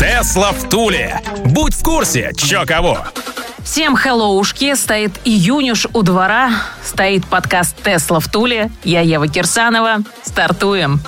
Тесла в Туле. Будь в курсе, чё кого. Всем hello ушки, стоит июнюш у двора, стоит подкаст «Тесла в Туле». Я Ева Кирсанова. Стартуем.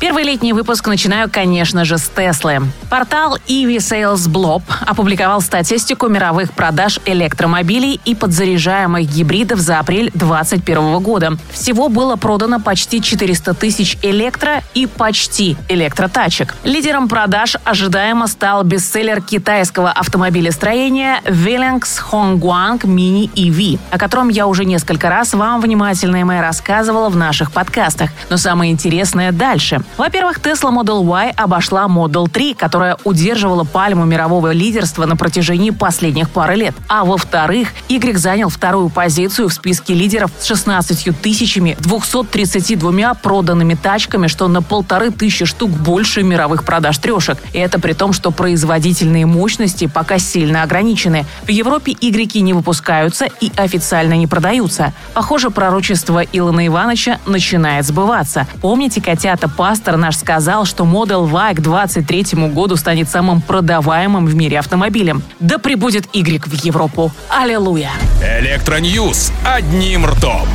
Первый летний выпуск начинаю, конечно же, с Теслы. Портал EV Sales Blog опубликовал статистику мировых продаж электромобилей и подзаряжаемых гибридов за апрель 2021 года. Всего было продано почти 400 тысяч электро и почти электротачек. Лидером продаж ожидаемо стал бестселлер китайского автомобилестроения Wuling Hongguang Mini EV, о котором я уже несколько раз вам, внимательные мои, рассказывала в наших подкастах. Но самое интересное дальше. Во-первых, Tesla Model Y обошла Model 3, которая удерживала пальму мирового лидерства на протяжении последних пары лет. А во-вторых, Y занял вторую позицию в списке лидеров с 16 тысячами 232 проданными тачками, что на полторы тысячи штук больше мировых продаж трешек. И это при том, что производительные мощности пока сильно ограничены. В Европе Y не выпускаются и официально не продаются. Похоже, пророчество Илона Ивановича начинает сбываться. Помните, котята, пастор наш сказал, что Model Y к 23 году станет самым продаваемым в мире автомобилем. Да прибудет Y в Европу. Аллилуйя! Электроньюз одним ртом.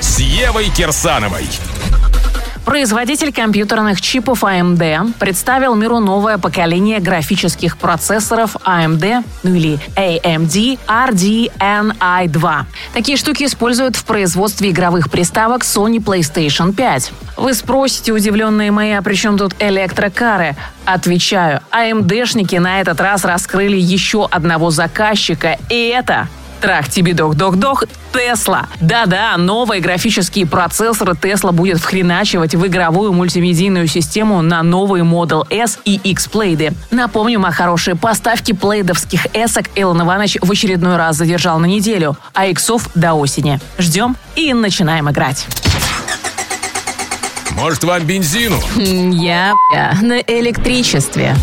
С Евой Кирсановой. Производитель компьютерных чипов AMD представил миру новое поколение графических процессоров AMD, ну или AMD RDNI2. Такие штуки используют в производстве игровых приставок Sony PlayStation 5. Вы спросите, удивленные мои, а при чем тут электрокары? Отвечаю, AMD-шники на этот раз раскрыли еще одного заказчика, и это Трах тебе дох-дох-дох, Тесла. Да-да, новые графические процессоры Тесла будет вхреначивать в игровую мультимедийную систему на новые Model S и X плейды. Напомним о хорошей поставке плейдовских эсок Илон Иванович в очередной раз задержал на неделю, а иксов до осени. Ждем и начинаем играть. Может, вам бензину? Я, я на электричестве.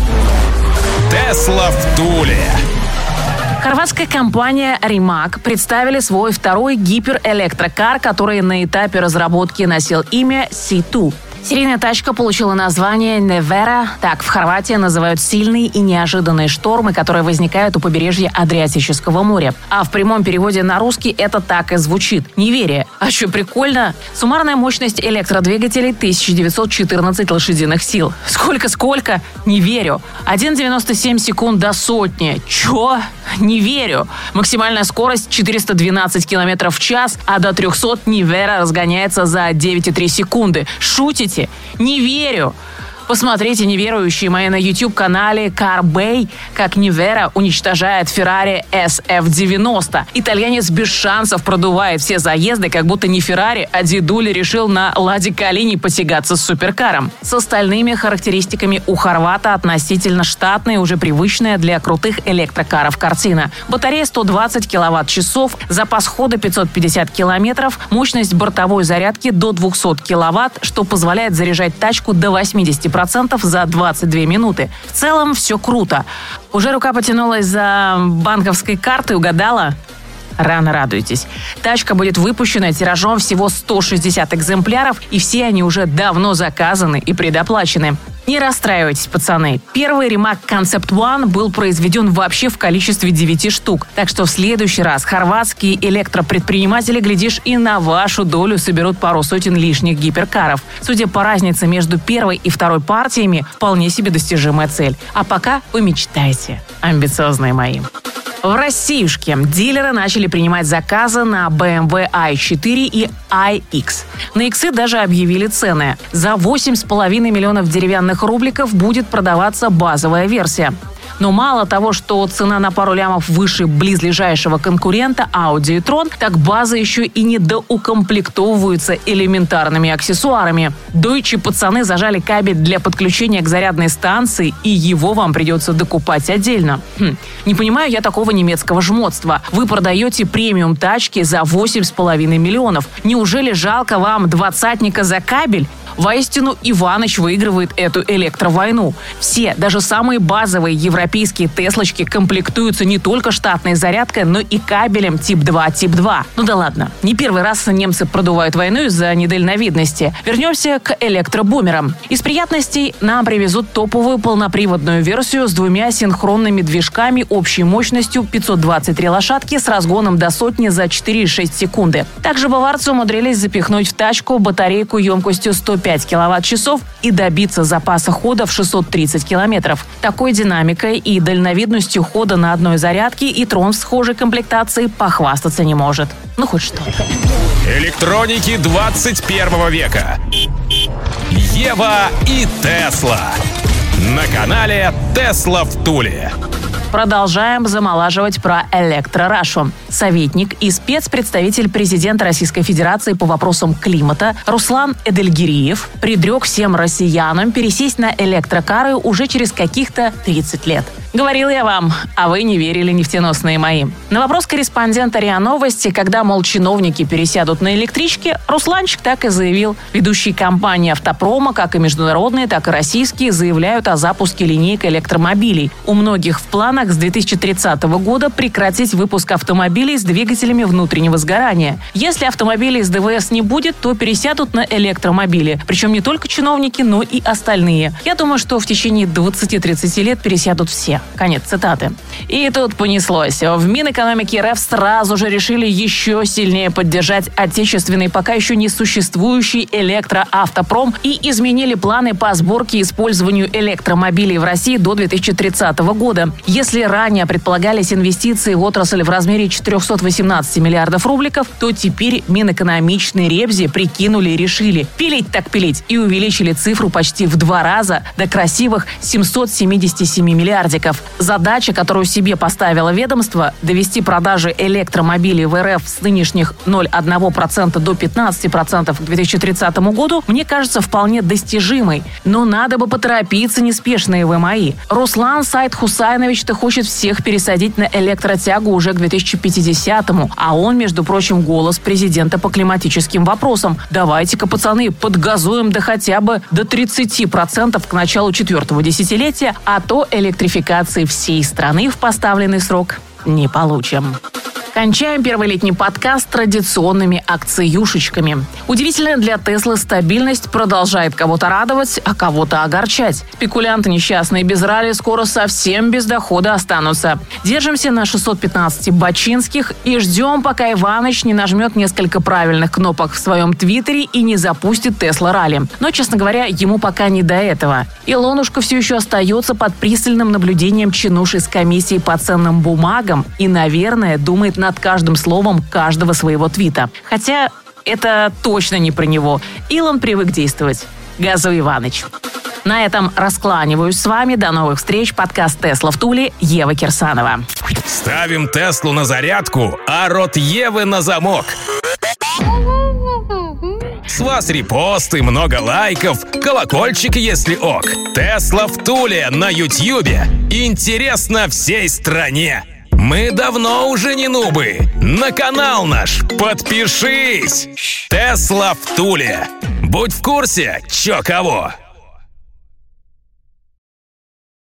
Тесла в Туле. Хорватская компания Rimac представили свой второй гиперэлектрокар, который на этапе разработки носил имя C2. Серийная тачка получила название Невера. Так в Хорватии называют сильные и неожиданные штормы, которые возникают у побережья Адриатического моря. А в прямом переводе на русский это так и звучит. Неверие. А что прикольно? Суммарная мощность электродвигателей 1914 лошадиных сил. Сколько-сколько? Не верю. 1,97 секунд до сотни. Чё? Не верю. Максимальная скорость 412 км в час, а до 300 Нивера разгоняется за 9,3 секунды. Шутите? Не верю. Посмотрите, неверующие мои, на YouTube-канале CarBay, как Нивера уничтожает Ferrari SF90. Итальянец без шансов продувает все заезды, как будто не Ferrari, а Дидули решил на Ладе Калини посягаться с суперкаром. С остальными характеристиками у Хорвата относительно штатная, уже привычная для крутых электрокаров картина. Батарея 120 киловатт-часов, запас хода 550 километров, мощность бортовой зарядки до 200 киловатт, что позволяет заряжать тачку до 80% за 22 минуты. В целом все круто. Уже рука потянулась за банковской картой, угадала? Рано радуйтесь. Тачка будет выпущена тиражом всего 160 экземпляров, и все они уже давно заказаны и предоплачены. Не расстраивайтесь, пацаны. Первый ремак Concept One был произведен вообще в количестве 9 штук. Так что в следующий раз хорватские электропредприниматели, глядишь, и на вашу долю соберут пару сотен лишних гиперкаров. Судя по разнице между первой и второй партиями, вполне себе достижимая цель. А пока вы мечтайте, амбициозные мои. В Россиюшке дилеры начали принимать заказы на BMW i4 и iX. На иксы даже объявили цены. За 8,5 миллионов деревянных рубликов будет продаваться базовая версия. Но мало того, что цена на пару лямов выше близлежащего конкурента Audi и Tron, так база еще и не доукомплектовываются элементарными аксессуарами. Дойчи пацаны зажали кабель для подключения к зарядной станции, и его вам придется докупать отдельно. Хм, не понимаю я такого немецкого жмотства. Вы продаете премиум тачки за 8,5 миллионов. Неужели жалко вам двадцатника за кабель? Воистину, Иваныч выигрывает эту электровойну. Все, даже самые базовые европейские Теслочки комплектуются не только штатной зарядкой, но и кабелем тип 2, тип 2. Ну да ладно, не первый раз немцы продувают войну из-за недальновидности. Вернемся к электробумерам. Из приятностей нам привезут топовую полноприводную версию с двумя синхронными движками общей мощностью 523 лошадки с разгоном до сотни за 4,6 секунды. Также баварцы умудрились запихнуть в тачку батарейку емкостью 100 5 киловатт-часов и добиться запаса хода в 630 километров. Такой динамикой и дальновидностью хода на одной зарядке и трон в схожей комплектации похвастаться не может. Ну, хоть что. Электроники 21 века. Ева и Тесла. На канале Тесла в Туле. Продолжаем замолаживать про Электрорашу. Советник и спецпредставитель президента Российской Федерации по вопросам климата Руслан Эдельгириев предрек всем россиянам пересесть на электрокары уже через каких-то 30 лет. Говорил я вам, а вы не верили, нефтеносные мои. На вопрос корреспондента РИА Новости, когда, мол, чиновники пересядут на электрички, Русланчик так и заявил. Ведущие компании автопрома, как и международные, так и российские, заявляют о запуске линейки электромобилей. У многих в планах с 2030 года прекратить выпуск автомобилей с двигателями внутреннего сгорания. Если автомобилей с ДВС не будет, то пересядут на электромобили. Причем не только чиновники, но и остальные. Я думаю, что в течение 20-30 лет пересядут все. Конец цитаты. И тут понеслось. В Минэкономике РФ сразу же решили еще сильнее поддержать отечественный, пока еще не существующий электроавтопром и изменили планы по сборке и использованию электромобилей в России до 2030 года. Если ранее предполагались инвестиции в отрасль в размере 418 миллиардов рубликов, то теперь Минэкономичные ребзи прикинули и решили пилить так пилить и увеличили цифру почти в два раза до красивых 777 миллиардиков. Задача, которую себе поставило ведомство, довести продажи электромобилей в РФ с нынешних 0,1% до 15% к 2030 году, мне кажется вполне достижимой. Но надо бы поторопиться, неспешные вы мои. Руслан Сайт Хусайнович-то хочет всех пересадить на электротягу уже к 2050-му, а он, между прочим, голос президента по климатическим вопросам. Давайте-ка, пацаны, подгазуем до хотя бы до 30% к началу четвертого десятилетия, а то электрификации всей страны в поставленный срок не получим. Кончаем первый летний подкаст традиционными акциюшечками. Удивительная для Теслы стабильность продолжает кого-то радовать, а кого-то огорчать. Спекулянты несчастные без ралли скоро совсем без дохода останутся. Держимся на 615 бачинских и ждем, пока Иваныч не нажмет несколько правильных кнопок в своем твиттере и не запустит Тесла ралли. Но, честно говоря, ему пока не до этого. Илонушка все еще остается под пристальным наблюдением чинуши с комиссией по ценным бумагам и, наверное, думает над каждым словом каждого своего твита. Хотя это точно не про него. Илон привык действовать. Газу Иваныч. На этом раскланиваюсь с вами. До новых встреч. Подкаст «Тесла в Туле». Ева Кирсанова. Ставим Теслу на зарядку, а рот Евы на замок. С вас репосты, много лайков, колокольчик, если ок. Тесла в Туле на Ютьюбе. Интересно всей стране. Мы давно уже не нубы. На канал наш подпишись. Тесла в Туле. Будь в курсе, чё кого.